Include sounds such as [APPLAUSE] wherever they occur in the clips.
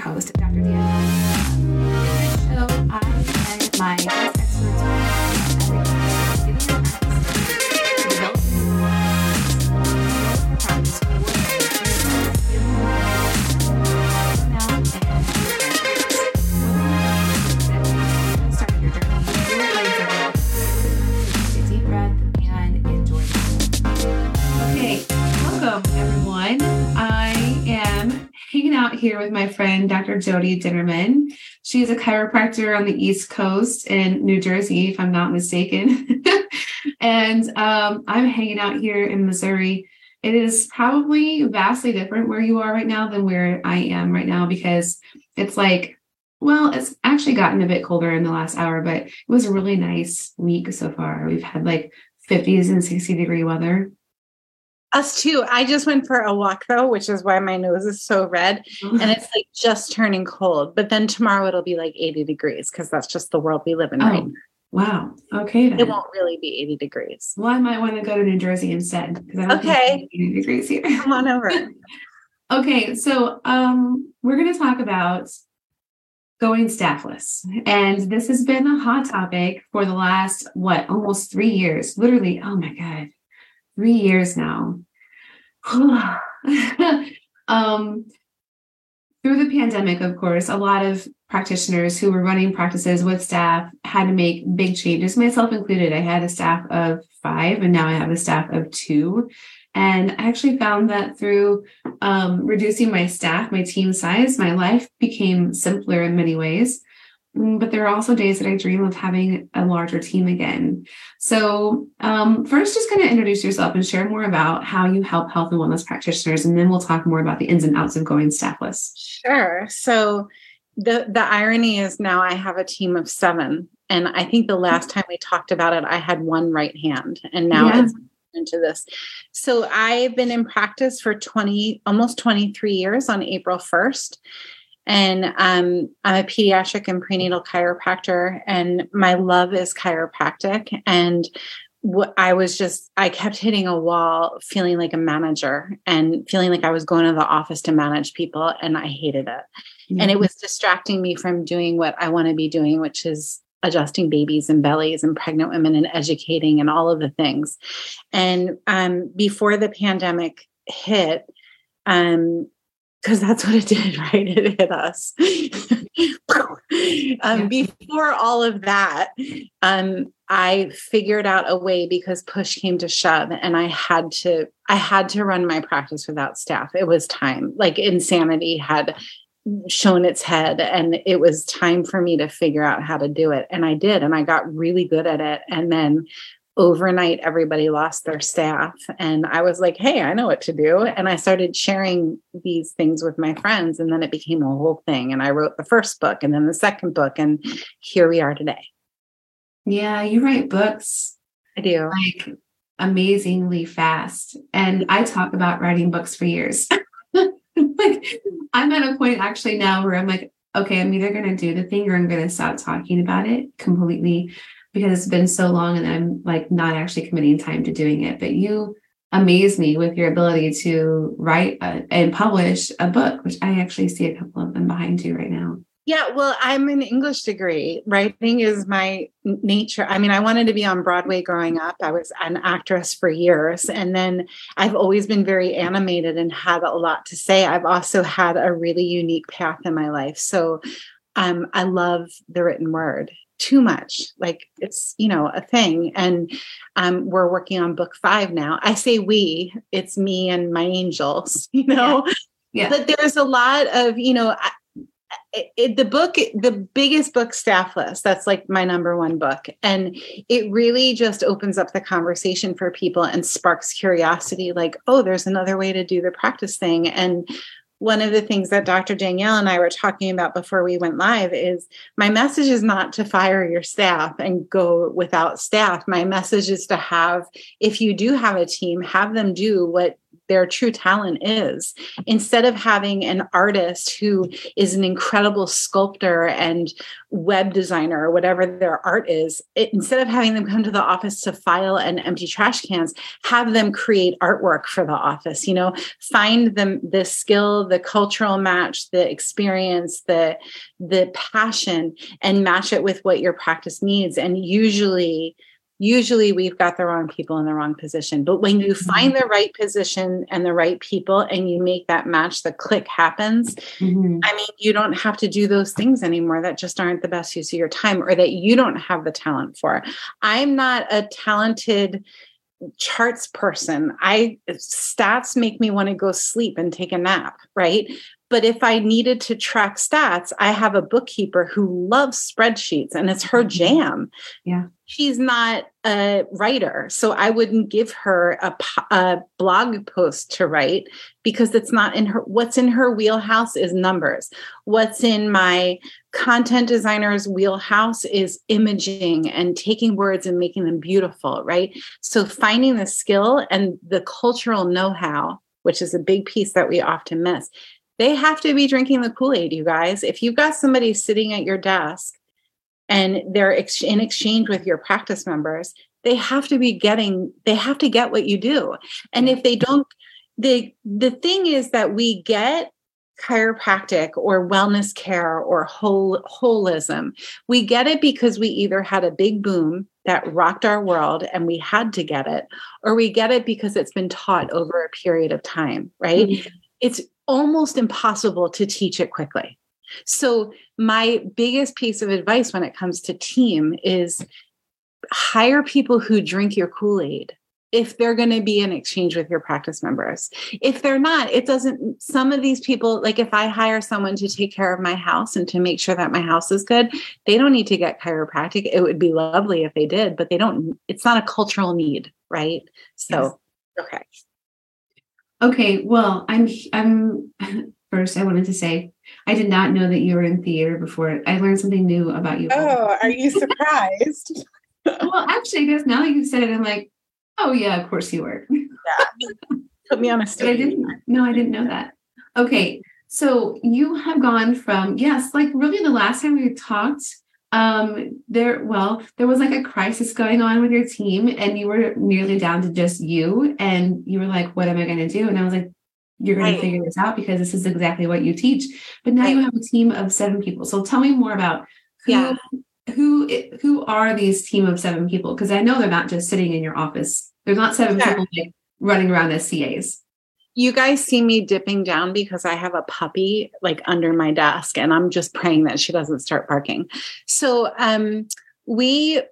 host, Dr. Jodi Dinnerman. She's a chiropractor on the East Coast in New Jersey, if I'm not mistaken. [LAUGHS] and um, I'm hanging out here in Missouri. It is probably vastly different where you are right now than where I am right now because it's like, well, it's actually gotten a bit colder in the last hour, but it was a really nice week so far. We've had like 50s and 60 degree weather. Us too. I just went for a walk though, which is why my nose is so red. Mm-hmm. And it's like just turning cold. But then tomorrow it'll be like 80 degrees because that's just the world we live in oh, right now. Wow. Okay. Then. It won't really be 80 degrees. Well, I might want to go to New Jersey instead. okay. 80 degrees here. [LAUGHS] Come on over. [LAUGHS] okay. So um we're gonna talk about going staffless. And this has been a hot topic for the last what almost three years. Literally, oh my God three years now. [SIGHS] um, through the pandemic, of course, a lot of practitioners who were running practices with staff had to make big changes, myself included. I had a staff of five, and now I have a staff of two. And I actually found that through um, reducing my staff, my team size, my life became simpler in many ways. Mm, but there are also days that I dream of having a larger team again. So, um, first, just kind of introduce yourself and share more about how you help health and wellness practitioners, and then we'll talk more about the ins and outs of going staffless. Sure. So, the the irony is now I have a team of seven, and I think the last time we talked about it, I had one right hand, and now yeah. it's into this. So, I've been in practice for twenty, almost twenty three years on April first and um, I'm a pediatric and prenatal chiropractor, and my love is chiropractic. And what I was just, I kept hitting a wall, feeling like a manager and feeling like I was going to the office to manage people, and I hated it. Mm-hmm. And it was distracting me from doing what I want to be doing, which is adjusting babies and bellies and pregnant women and educating and all of the things. And um, before the pandemic hit, um, because that's what it did, [LAUGHS] right? It hit us. [LAUGHS] um, before all of that, um, I figured out a way because push came to shove, and I had to. I had to run my practice without staff. It was time. Like insanity had shown its head, and it was time for me to figure out how to do it. And I did, and I got really good at it. And then overnight everybody lost their staff. And i was like hey i know what to do. And i started sharing these things with my friends and then it became a whole thing. And i wrote the first book and then the second book and here we are today. Yeah you write books i do. like amazingly fast. And i talk about writing books for years. [LAUGHS] Like i'm at a point actually now where i'm like okay i'm either going to do the thing or i'm going to stop talking about it completely because it's been so long and I'm like not actually committing time to doing it. But you amaze me with your ability to write a, and publish a book, which I actually see a couple of them behind you right now. Yeah, well, I'm an English degree. Writing is my nature. I mean, I wanted to be on Broadway growing up. I was an actress for years. And then I've always been very animated and had a lot to say. I've also had a really unique path in my life. So um, I love the written word too much. Like it's you know a thing. And um, we're working on book five now. I say we it's me and my angels [LAUGHS] you know? Yeah. yeah. but there's a lot of you know I, it, it, the book the biggest book staffless that's like my number one book. And it really just opens up the conversation for people and sparks curiosity like oh there's another way to do the practice thing. And one of the things that Dr. Danielle and I were talking about before we went live is my message is not to fire your staff and go without staff. My message is to have, if you do have a team, have them do what their true talent is. Instead of having an artist who is an incredible sculptor and web designer or whatever their art is, it, instead of having them come to the office to file and empty trash cans, have them create artwork for the office. You know, find them the skill, the cultural match, the experience, the the passion, and match it with what your practice needs. And usually usually we've got the wrong people in the wrong position. But when you mm-hmm. find the right position and the right people and you make that match, the click happens. Mm-hmm. I mean, you don't have to do those things anymore that just aren't the best use of your time or that you don't have the talent for. I'm not a talented charts person. I stats make me want to go sleep and take a nap, right? But if I needed to track stats, I have a bookkeeper who loves spreadsheets and it's her mm-hmm. jam. Yeah. She's not a writer. So I wouldn't give her a, a blog post to write because it's not in her, what's in her wheelhouse is numbers. What's in my content designer's wheelhouse is imaging and taking words and making them beautiful, right? So finding the skill and the cultural know how, which is a big piece that we often miss they have to be drinking the Kool Aid, you guys. If you've got somebody sitting at your desk and they're ex- in exchange with your practice members, they have to be getting, they have to get what you do. And if they don't, the the thing is that we get chiropractic or wellness care or whole holism we get it because we either had a big boom that rocked our world and we had to get it or we get it because it's been taught over a period of time right mm-hmm. it's almost impossible to teach it quickly. So, my biggest piece of advice when it comes to team is hire people who drink your Kool Aid if they're going to be in exchange with your practice members. If they're not, it doesn't, some of these people, like if I hire someone to take care of my house and to make sure that my house is good, they don't need to get chiropractic. It would be lovely if they did, but they don't, it's not a cultural need, right? So, yes. okay. Okay, well, I'm I'm [LAUGHS] first I wanted to say I did not know that you were in theater before. I learned something new about you. Oh, are you surprised? well, actually, because now that you said it, I'm like, oh yeah, of course you were. yeah. Put me on a stage. I didn't no, I didn't know that. Okay. So you have gone from, yes, like really the last time we talked, um there well there was like a crisis going on with your team and you were nearly down to just you and you were like what am i going to do and i was like you're going right. to figure this out because this is exactly what you teach but now right. you have a team of seven people so tell me more about who yeah. who who are these team of seven people because i know they're not just sitting in your office there's not seven sure. people like running around as cas you guys see me dipping down because I have a puppy like under my desk and I'm just praying that she doesn't start barking. So um we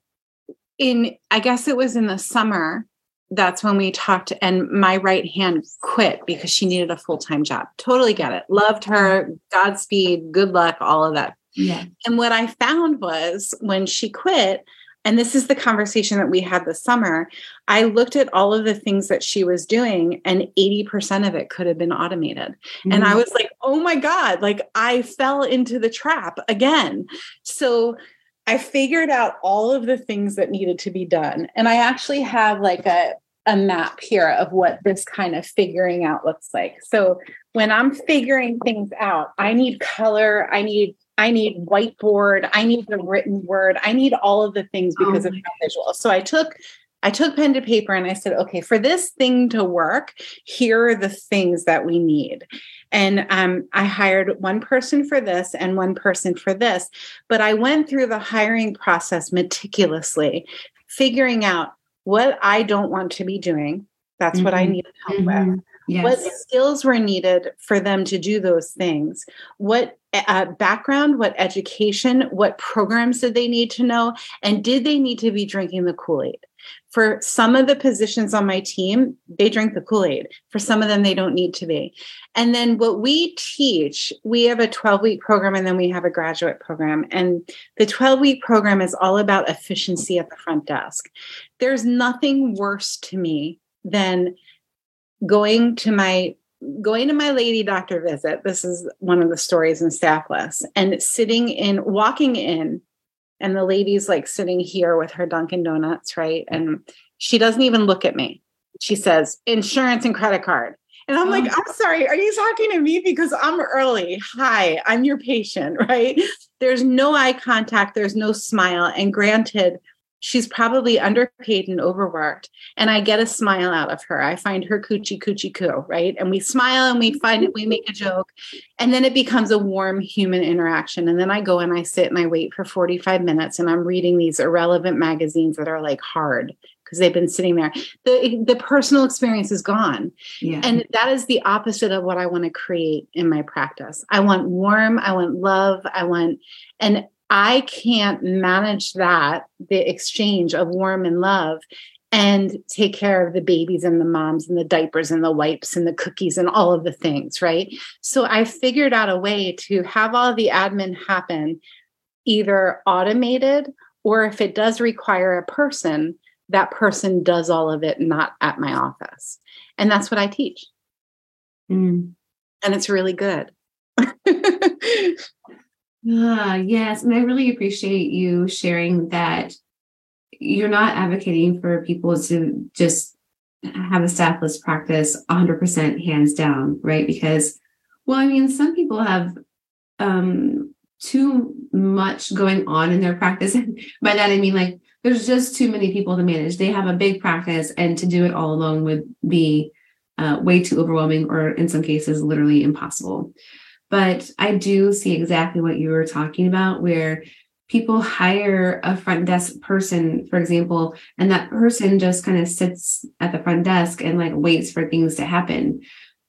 in I guess it was in the summer that's when we talked and my right hand quit because she needed a full-time job. Totally get it. Loved her, Godspeed, good luck, all of that. Yeah. And what I found was when she quit, and this is the conversation that we had this summer. I looked at all of the things that she was doing, and 80% of it could have been automated. Mm-hmm. And I mm. was like, oh my God, like I fell into the trap again. So I figured out all of the things that needed to be done. And I actually have like a, a map here of what this kind of figuring out looks like. So when I'm figuring things out, I need color, I need I need whiteboard, I need the written word, I need all of the things because oh of how visual. So I took I took pen to paper and I said, okay, for this thing to work, here are the things that we need. And um, I hired one person for this and one person for this. But I went through the hiring process meticulously, figuring out what I don't want to be doing. That's mm-hmm. what I mm-hmm. need help mm-hmm. with. Yes. What skills were needed for them to do those things? What uh, background, what education, what programs did they need to know? And did they need to be drinking the Kool Aid? For some of the positions on my team, they drink the Kool Aid. For some of them, they don't need to be. And then what we teach, we have a 12 week program and then we have a graduate program. And the 12 week program is all about efficiency at the front desk. There's nothing worse to me than going to my going to my lady doctor visit this is one of the stories in Staffless and sitting in walking in and the lady's like sitting here with her dunkin donuts right and she doesn't even look at me she says insurance and credit card And I'm oh. like, I'm sorry, are you talking to me? Because I'm early. Hi, I'm your patient, [LAUGHS] right? There's no eye contact, there's no smile. And granted, she's probably underpaid and overworked. And I get a smile out of her. I find her coochie coochie coo, right? And we smile and we find it, we make a joke. And then it becomes a warm human interaction. And then I go and I sit and I wait for 45 minutes and I'm reading these irrelevant magazines that are like hard because they've been sitting there. The the personal experience is gone. Yeah. And that is the opposite of what I want to create in my practice. I want warm, I want love, I want and I can't manage that, the exchange of warm and love, and take care of the babies and the moms and the diapers and the wipes and the cookies and all of the things, right? So I figured out a way to have all the admin happen either automated or if it does require a person, that person does all of it not at my office. And that's what I teach. Mm. And it's really good. [LAUGHS] Ah, yes. And I really appreciate you sharing that you're not advocating for people to just have a staffless practice 100% hands down, right? Because, well, I mean, some people have um, too much going on in their practice. And By that, I mean, like, there's just too many people to manage. They have a big practice, and to do it all alone would be uh, way too overwhelming, or in some cases, literally impossible. But I do see exactly what you were talking about, where people hire a front desk person, for example, and that person just kind of sits at the front desk and like waits for things to happen.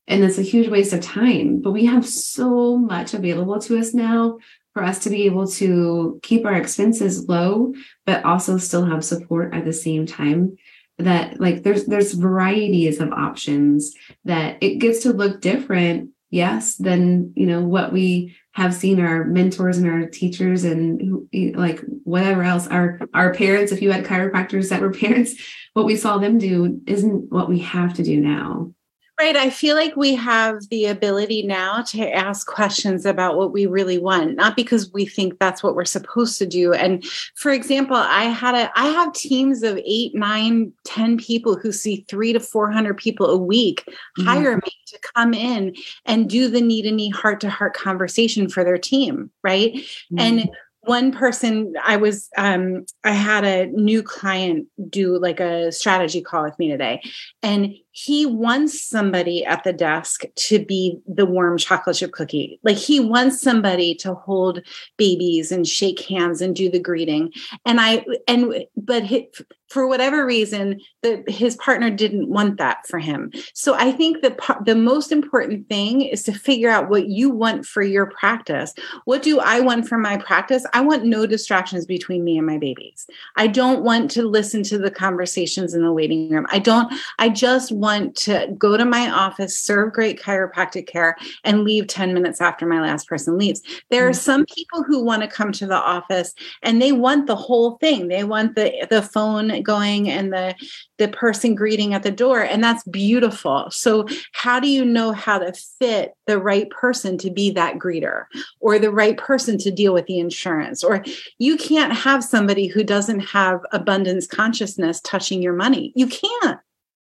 And it's a huge waste of time. But we have so much available to us now for us to be able to keep our expenses low, but also still have support at the same time that like there's there's varieties of options that it gets to look different yes then you know what we have seen our mentors and our teachers and like whatever else our our parents if you had chiropractors that were [LAUGHS] parents what we saw them do isn't what we have to do now Right. I feel like we have the ability now to ask questions about what we really want, not because we think that's what we're supposed to do. And for example, I had a I have teams of eight, nine, ten people who see three to four hundred people a week mm-hmm. hire me to come in and do the knee to knee heart to heart conversation for their team. Right. Mm-hmm. And one person i was um i had a new client do like a strategy call with me today and he wants somebody at the desk to be the warm chocolate chip cookie. Like he wants somebody to hold babies and shake hands and do the greeting. And i and but for whatever reason the, his partner didn't want that for him. So i think the the most important thing is to figure out what you want for your practice. What do i want for my practice? I want no distractions between me and my babies. I don't want to listen to the conversations in the waiting room. I don't i just want to go to my office serve great chiropractic care and leave 10 minutes after my last person leaves. There are mm-hmm. some people who want to come to the office and they want the whole thing. They want the the phone going and the the person greeting at the door and that's beautiful. So how do you know how to fit the right person to be that greeter or the right person to deal with the insurance? Or you can't have somebody who doesn't have abundance consciousness touching your money. You can't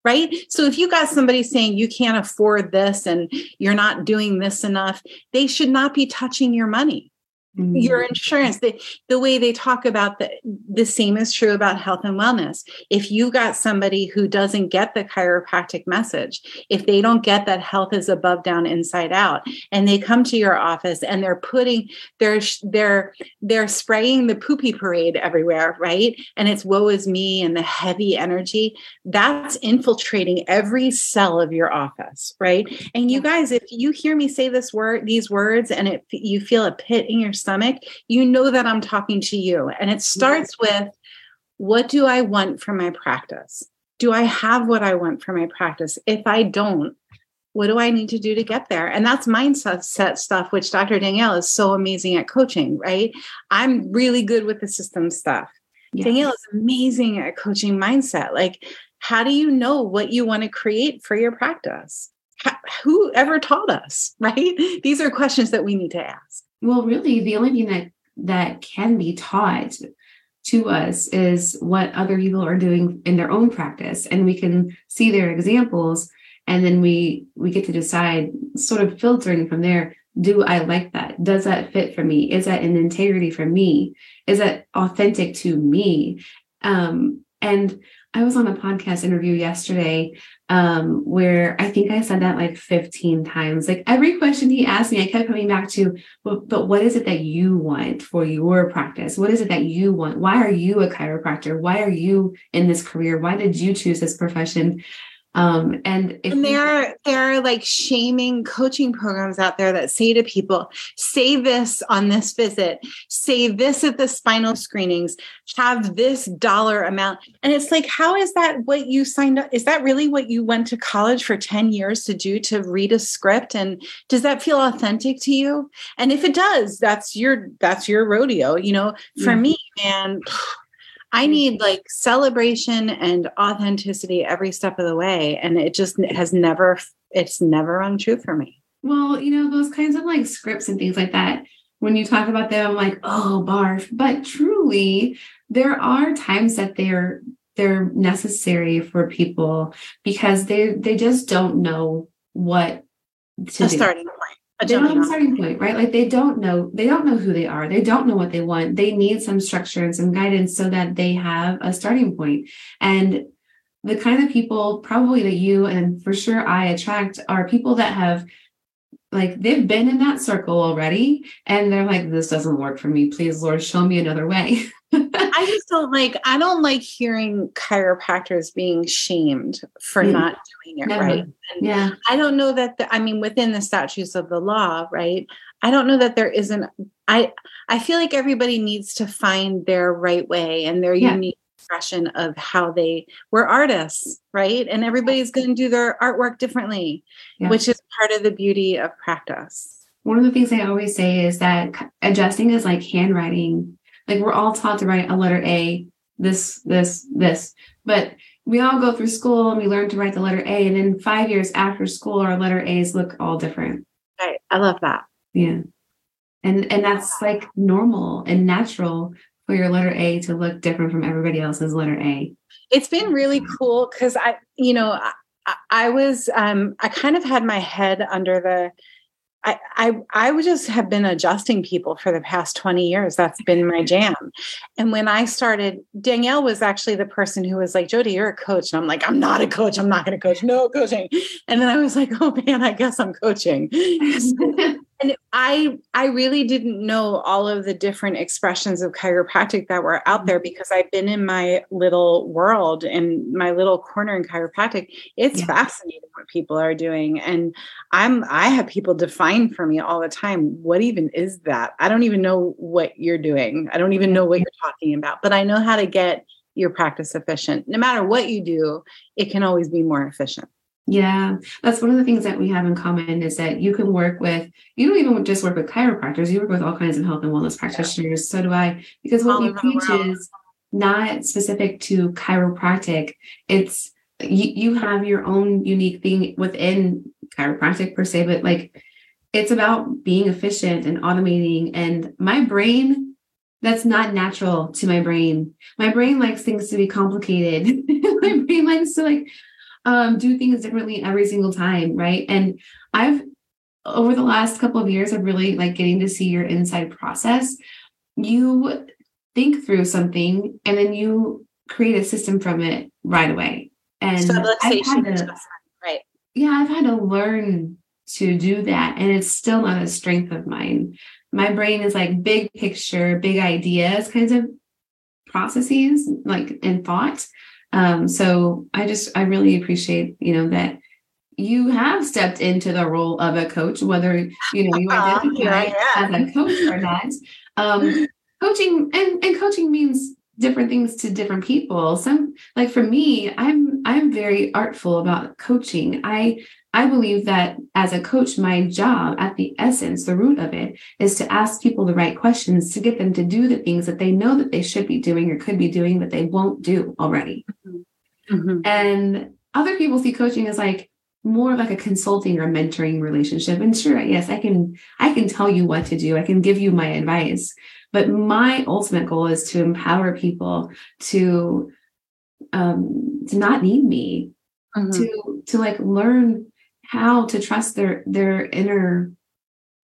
right? So if you got somebody saying you can't afford this and you're not doing this enough, they should not be touching your money. Mm-hmm. Your insurance, the, the way they talk about the, the same is true about health and wellness. If you got somebody who doesn't get the chiropractic message, if they don't get that health is above, down, inside out, and they come to your office and they're putting, they're, they're, they're spraying the poopy parade everywhere, right? And it's woe is me and the heavy energy, that's infiltrating every cell of your office, right? And you guys, if you hear me say this word, these words, and it, you feel a pit in your stomach, you know that I'm talking to you. And it starts with what do I want for my practice? Do I have what I want for my practice? If I don't, what do I need to do to get there? And that's mindset stuff, which Dr. Danielle is so amazing at coaching, right? I'm really good with the system stuff. Yes. Danielle is amazing at coaching mindset. Like, how do you know what you want to create for your practice? How, who ever taught us, [LAUGHS] right? These are questions that we need to ask. Well, really, the only thing that that can be taught to us is what other people are doing in their own practice, and we can see their examples and then we we get to decide sort of filtering from there do i like that? Does that fit for me? Is that an integrity for me? Is that authentic to me? Um and I was on a podcast interview yesterday um, where I think I said that like 15 times. Like every question he asked me, I kept coming back to, but, but what is it that you want for your practice? What is it that you want? Why are you a chiropractor? Why are you in this career? Why did you choose this profession? Um, and, and there are there are like shaming coaching programs out there that say to people, say this on this visit, say this at the spinal screenings, have this dollar amount. And it's like, how is that what you signed up? Is that really what you went to college for 10 years to do to read a script? And does that feel authentic to you? And if it does, that's your that's your rodeo. You know, for yeah. me, man I need like celebration and authenticity every step of the way. And it just has never, it's never run true for me. Well, you know, those kinds of like scripts and things like that, when you talk about them, I'm like, oh, barf. But truly, there are times that they're they're necessary for people because they they just don't know what to a do. starting point they don't have a starting point, right? Like they don't know, they don't know who they are. They don't know what they want. They need some structure and some guidance so that they have a starting point. And the kind of people probably that you and for sure I attract are people that have like they've been in that circle already and they're like this doesn't work for me please lord show me another way [LAUGHS] [LAUGHS] i just don't like i don't like hearing chiropractors being shamed for mm. not doing it Never. right and yeah i don't know that the, i mean within the statutes of the law right i don't know that there isn't i i feel like everybody needs to find their right way and their yeah. unique expression of how they we're artists right and everybody's going to do their artwork differently yeah. which is part of the beauty of practice one of the things i always say is that adjusting is like handwriting like we're all taught to write a letter a this this this. But we all go through school and we learn to write the letter a and then five years after school our letter a's look all different. Right. I love that. Yeah. And and that's like normal and natural for your letter A to look different from everybody else's letter A? It's been really cool because I, you know, I, I was, um, I kind of had my head under the, I, I I would just have been adjusting people for the past 20 years. That's been my mm-hmm. jam. And when I started, Danielle was actually the person who was like, Jodi, you're a coach. And I'm like, I'm not a coach. I'm not going to coach. No coaching. And then I was like, oh man, I guess I'm coaching. [LAUGHS] [LAUGHS] and i i really didn't know all of the different expressions of chiropractic that were out there mm-hmm. because i've been in my little world in my little corner in chiropractic. It's yeah. fascinating what people are doing. And i'm i have people define for me all the time what even is that? I don't even know what you're doing. I don't even know what you're talking about but i know how to get your practice efficient. No matter what you do it can always be more efficient yeah, that's one of the things that we have in common is that you can work with, you don't even just work with chiropractors, you work with all kinds of health and wellness practitioners. So do I, because what all we teach is not specific to chiropractic. It's, you, you have your own unique thing within chiropractic per se, but like it's about being efficient and automating. And my brain, that's not natural to my brain. My brain likes things to be complicated. [LAUGHS] my brain likes to like, um, do things differently every single time, right? And I've over the last couple of years of really like getting to see your inside process. You think through something and then you create a system from it right away. And I've had to, right. Yeah, I've had to learn to do that. And it's still not a strength of mine. My brain is like big picture, big ideas kinds of processes, like in thought. Um, so I just, I really appreciate, you know, that you have stepped into the role of a coach, whether, you know, you identify as a coach or not. Um, coaching and, and coaching means different things to different people. Some like for me, I'm, I'm very artful about coaching. I I believe that as a coach, my job at the essence, the root of it, is to ask people the right questions to get them to do the things that they know that they should be doing or could be doing, but they won't do already. Mm-hmm. mm-hmm. And other people see coaching as like more of like a consulting or mentoring relationship. And sure, yes, I can I can tell you what to do. I can give you my advice. But my ultimate goal is to empower people to um to not need me mm-hmm. to to like learn how to trust their their inner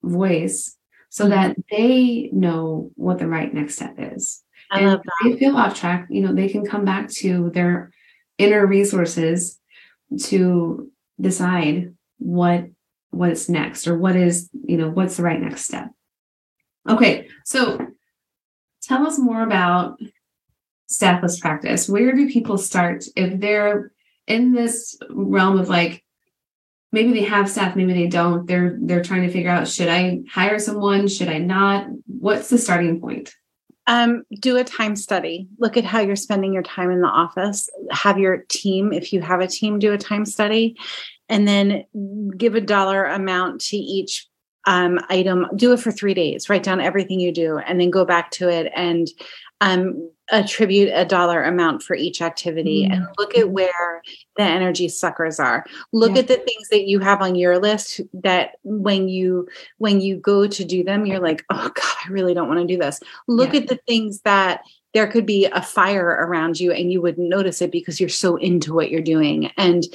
voice so mm-hmm. that they know what the right next step is. I and love that. they feel off track, you know, they can come back to their inner resources to decide what what's next or what is, you know, what's the right next step. Okay, so tell us more about staffless practice. Where do people start if they're in this realm of like maybe they have staff maybe they don't. They're they're trying to figure out should i hire someone? Should i not? What's the starting point? Um, do a time study. Look at how you're spending your time in the office. Have your team if you have a team do a time study. And then give a dollar amount to each um, item do it for three days write down everything you do and then go back to it and um, attribute a dollar amount for each activity mm-hmm. and look at where the energy suckers are look yeah. at the things that you have on your list that when you when you go to do them you're like oh god i really don't want to do this look yeah. at the things that there could be a fire around you and you wouldn't notice it because you're so into what you're doing and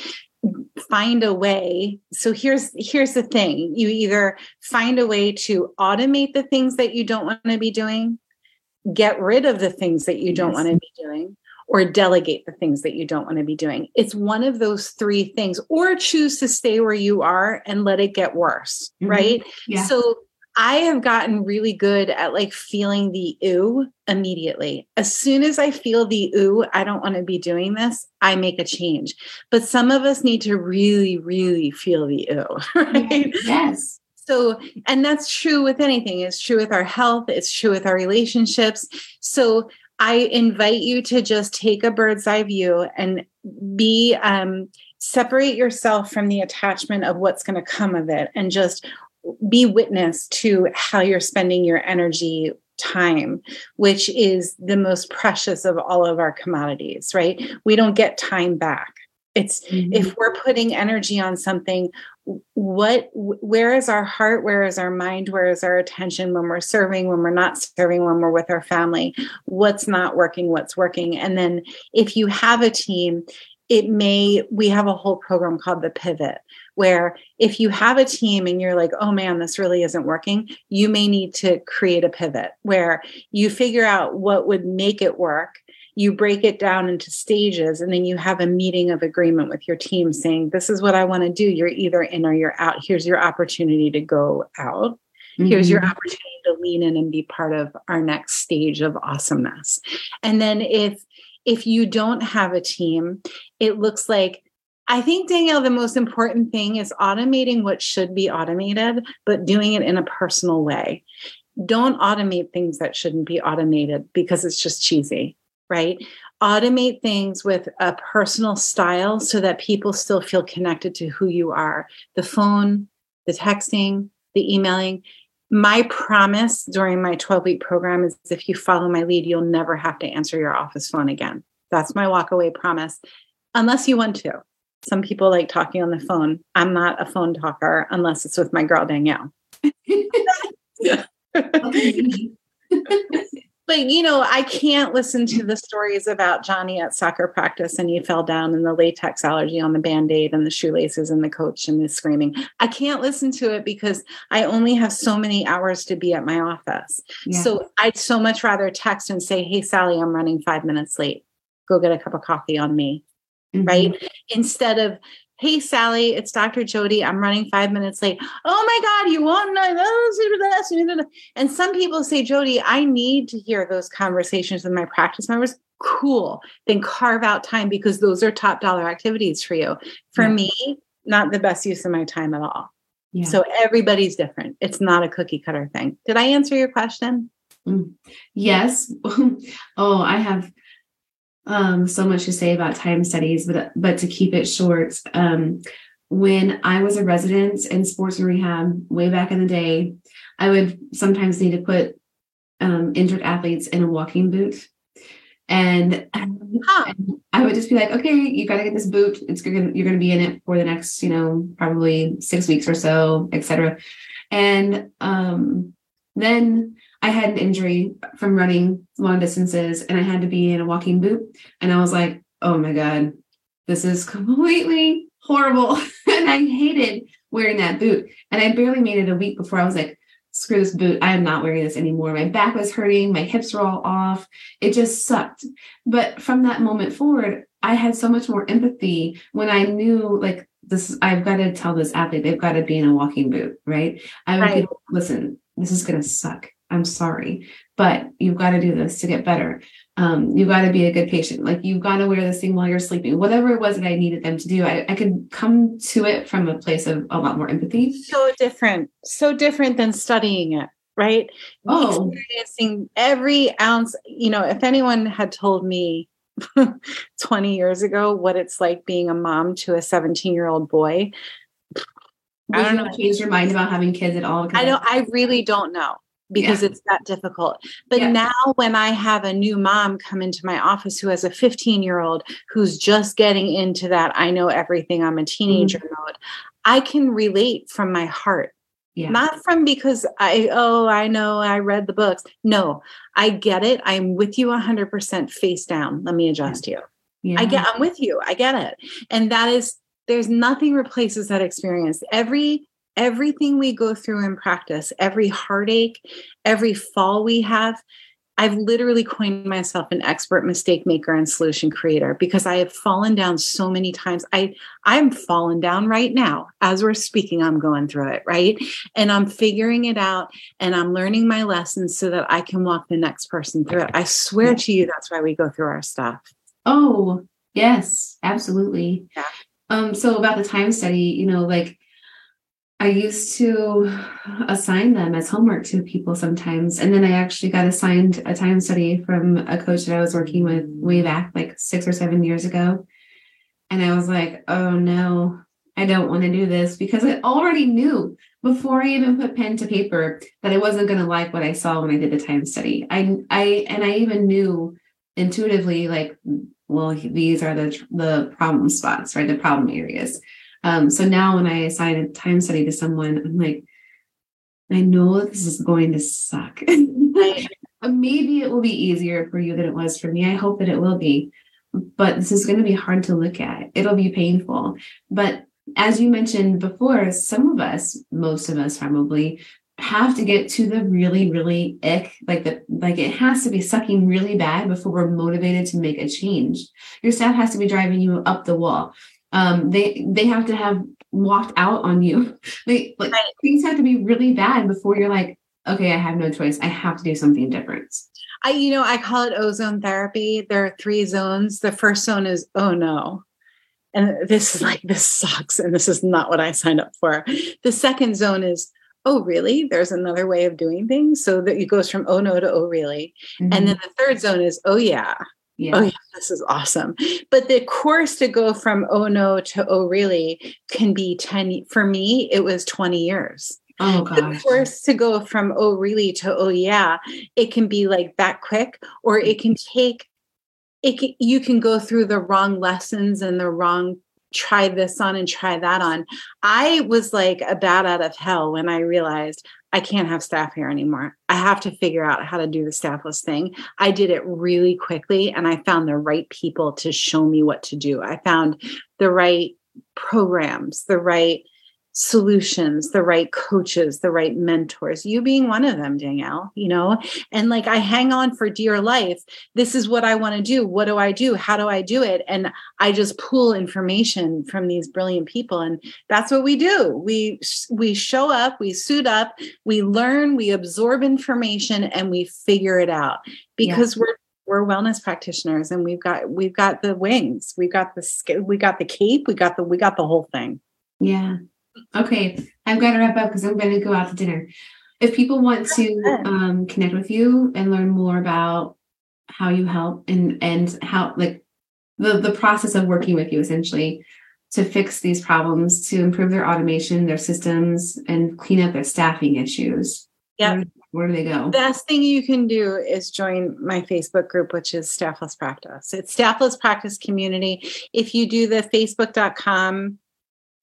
find a way so here's here's the thing you either find a way to automate the things that you don't want to be doing get rid of the things that you don't yes. want to be doing or delegate the things that you don't want to be doing it's one of those three things or choose to stay where you are and let it get worse mm-hmm. right yeah. so I have gotten really good at like feeling the ooh immediately. As soon as I feel the ooh, I don't want to be doing this, I make a change. But some of us need to really, really feel the ooh, [LAUGHS] right? Yes. So, and that's true with anything. It's true with our health, it's true with our relationships. So, I invite you to just take a bird's eye view and be um, separate yourself from the attachment of what's going to come of it and just be witness to how you're spending your energy time which is the most precious of all of our commodities right? We don't get time back. It's mm-hmm. if we're putting energy on something what where is our heart where is our mind where is our attention when we're serving when we're not serving when we're with our family? What's not working what's working? And then if you have a team it may we have a whole program called the pivot where if you have a team and you're like, oh man, this really isn't working, you may need to create a pivot where you figure out what would make it work. You break it down into stages, and then you have a meeting of agreement with your team saying, This is what I want to do. You're either in or you're out. Here's your opportunity to go out. Mm-hmm. Here's your mm-hmm. opportunity to lean in and be part of our next stage of awesomeness. And then if if you don't have a team, it looks like I think, Danielle, the most important thing is automating what should be automated, but doing it in a personal way. Don't automate things that shouldn't be automated because it's just cheesy, right? Automate things with a personal style so that people still feel connected to who you are. The phone, the texting, the emailing. My promise during my 12 week program is if you follow my lead, you'll never have to answer your office phone again. That's my walk away promise, unless you want to some people like talking on the phone. I'm not a phone talker unless it's with my girl Danielle. [LAUGHS] but you know, I can't listen to the stories about Johnny at soccer practice and he fell down and the latex allergy on the band-aid and the shoelaces and the coach and the screaming. I can't listen to it because I only have so many hours to be at my office. Yeah. So I'd so much rather text and say, Hey Sally, I'm running five minutes late. Go get a cup of coffee on me mm-hmm. right? Instead of, hey, Sally, it's Dr. Jodi. I'm running five minutes late. Oh my God, you won't know. And some people say, Jodi, I need to hear those conversations with my practice members. Cool. Then carve out time because those are top dollar activities for you. For yeah. me, not the best use of my time at all. Yeah. So everybody's different. It's not a cookie cutter thing. Did I answer your question? Mm. Yes. [LAUGHS] oh, I have um, so much to say about time studies, but but to keep it short, um, when I was a resident in sports and rehab way back in the day, I would sometimes need to put um, injured athletes in a walking boot. And, huh. I would just be like, okay, you got to get this boot. It's gonna, you're going to be in it for the next, you know, probably six weeks or so, etc. And um, then I had an injury from running long distances and I had to be in a walking boot. And I was like, oh my God, this is completely horrible. [LAUGHS] and I hated wearing that boot. And I barely made it a week before I was like, screw this boot. I am not wearing this anymore. My back was hurting. My hips were all off. It just sucked. But from that moment forward, I had so much more empathy when I knew like this, I've got to tell this athlete, they've got to be in a walking boot, right? I would right. Be, listen, this is going to suck. I'm sorry, but you've got to do this to get better. Um, you've got to be a good patient. Like you've got to wear this thing while you're sleeping. Whatever it was that I needed them to do, I, I could come to it from a place of a lot more empathy. So different, so different than studying it, right? Oh, experiencing every ounce. You know, if anyone had told me [LAUGHS] 20 years ago what it's like being a mom to a 17 year old boy. I don't know. Change your mind about having kids at all? I don't. I really don't know because yeah. it's that difficult. But yeah. now, when I have a new mom come into my office who has a 15 year old who's just getting into that, I know everything. I'm a teenager mm-hmm. mode. I can relate from my heart yeah. Not from because I, oh, I know I read the books. No, I get it. I'm with you 100% face down. Let me adjust you. I get, I'm with you. I get it. And that is, there's nothing replaces that experience. Every, everything we go through in practice, every heartache, every fall we have, I've literally coined myself an expert mistake maker and solution creator because I have fallen down so many times. I I'm fallen down right now as we're speaking. I'm going through it, right? And I'm figuring it out and I'm learning my lessons so that I can walk the next person through it. I swear to you that's why we go through our stuff. Oh, yes, absolutely. Yeah. Um so about the time study, you know, like I used to assign them as homework to people sometimes. And then I actually got assigned a time study from a coach that I was working with way back, like six or seven years ago. And I was like, oh no, I don't want to do this because I already knew before I even put pen to paper that I wasn't going to like what I saw when I did the time study. I, I, and I even knew intuitively, like, well, these are the, the problem spots, right? The problem areas. Um, so now when I assign a time study to someone, I'm like, I know this is going to suck. [LAUGHS] Maybe it will be easier for you than it was for me. I hope that it will be. But this is going to be hard to look at. It'll be painful. But as you mentioned before, some of us, most of us probably, have to get to the really, really ick, like the like it has to be sucking really bad before we're motivated to make a change. Your staff has to be driving you up the wall um, they they have to have walked out on you. [LAUGHS] They like right. things have to be really bad before you're like, okay, I have no choice. I have to do something different. I, you know, I call it ozone therapy. There are three zones. The first zone is oh no. And this is [LAUGHS] like, this sucks. And this is not what I signed up for. The second zone is, oh, really? There's another way of doing things. So that it goes from oh no to oh, really. Mm-hmm. And then the third zone is, oh, yeah. Yeah. Oh, yeah, this is awesome. But the course to go from oh no to oh really can be 10 for me, it was 20 years. Oh gosh. The course to go from oh really to oh yeah, it can be like that quick, or it can take it can, you can go through the wrong lessons and the wrong try this on and try that on. I was like a bat out of hell when I realized I can't have staff here anymore. I have to figure out how to do the staffless thing. I did it really quickly and I found the right people to show me what to do. I found the right programs, the right solutions, the right coaches, the right mentors, you being one of them, Danielle, you know, and like I hang on for dear life. This is what I want to do. What do I do? How do I do it? And I just pull information from these brilliant people. And that's what we do. We, we show up, we suit up, we learn, we absorb information and we figure it out because yeah. we're we're wellness practitioners and we've got we've got the wings we've got the we got the cape we got the we got the whole thing yeah Okay, I'm going to wrap up because I'm going to go out to dinner. If people want to um, connect with you and learn more about how you help and and how like the the process of working with you essentially to fix these problems, to improve their automation, their systems, and clean up their staffing issues. Yeah. Where, where, do they go? Best thing you can do is join my Facebook group, which is Staffless Practice. It's Staffless Practice Community. If you do the facebook.com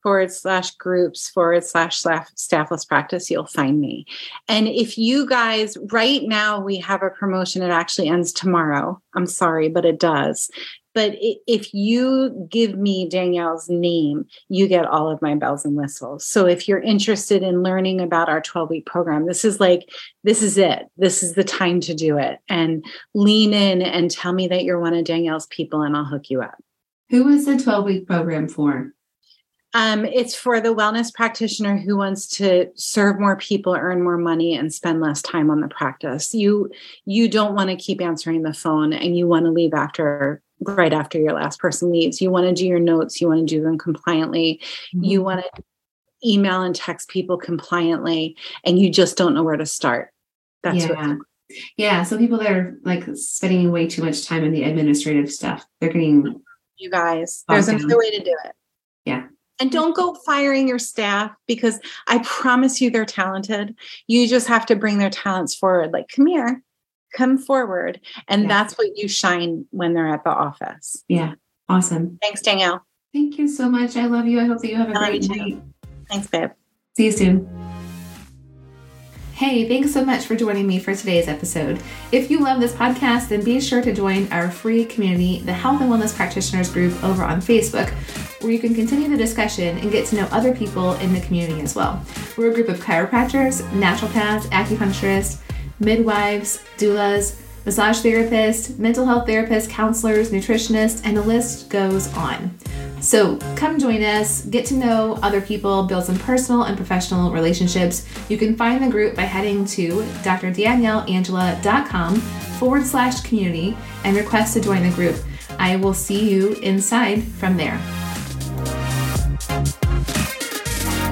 forward slash groups forward slash staffless practice, you'll find me. And if you guys, right now, we have a promotion. It actually ends tomorrow. I'm sorry, but it does. But if you give me Danielle's name, you get all of my bells and whistles. So if you're interested in learning about our 12 week program, this is like, this is it. This is the time to do it. And lean in and tell me that you're one of Danielle's people, and I'll hook you up. Who is the 12 week program for? Um, it's for the wellness practitioner who wants to serve more people, earn more money, and spend less time on the practice. You you don't want to keep answering the phone, and you want to leave after right after your last person leaves. You want to do your notes. You want to do them compliantly. Mm-hmm. You want to email and text people compliantly, and you just don't know where to start. That's yeah. what. Yeah. So people that are like spending way too much time in the administrative stuff, they're getting. You guys, there's another way to do it. Yeah. And mm-hmm. don't go firing your staff because I promise you they're talented. You just have to bring their talents forward. Like, come here, come forward. And yeah. that's what you shine when they're at the office. Yeah. Awesome. Thanks, Danielle. Thank you so much. I love you. I hope that you have a great night. Thanks, babe. See you soon. Hey, thanks so much for joining me for today's episode. If you love this podcast, then be sure to join our free community, the Health and Wellness Practitioners Group, over on Facebook, where you can continue the discussion and get to know other people in the community as well. We're a group of chiropractors, naturopaths, acupuncturists, midwives, doulas, massage therapists, mental health therapists, counselors, nutritionists, and the list goes on. So come join us, get to know other people, build some personal and professional relationships. You can find the group by heading to drdanielleangela.com forward slash community and request to join the group. I will see you inside from there.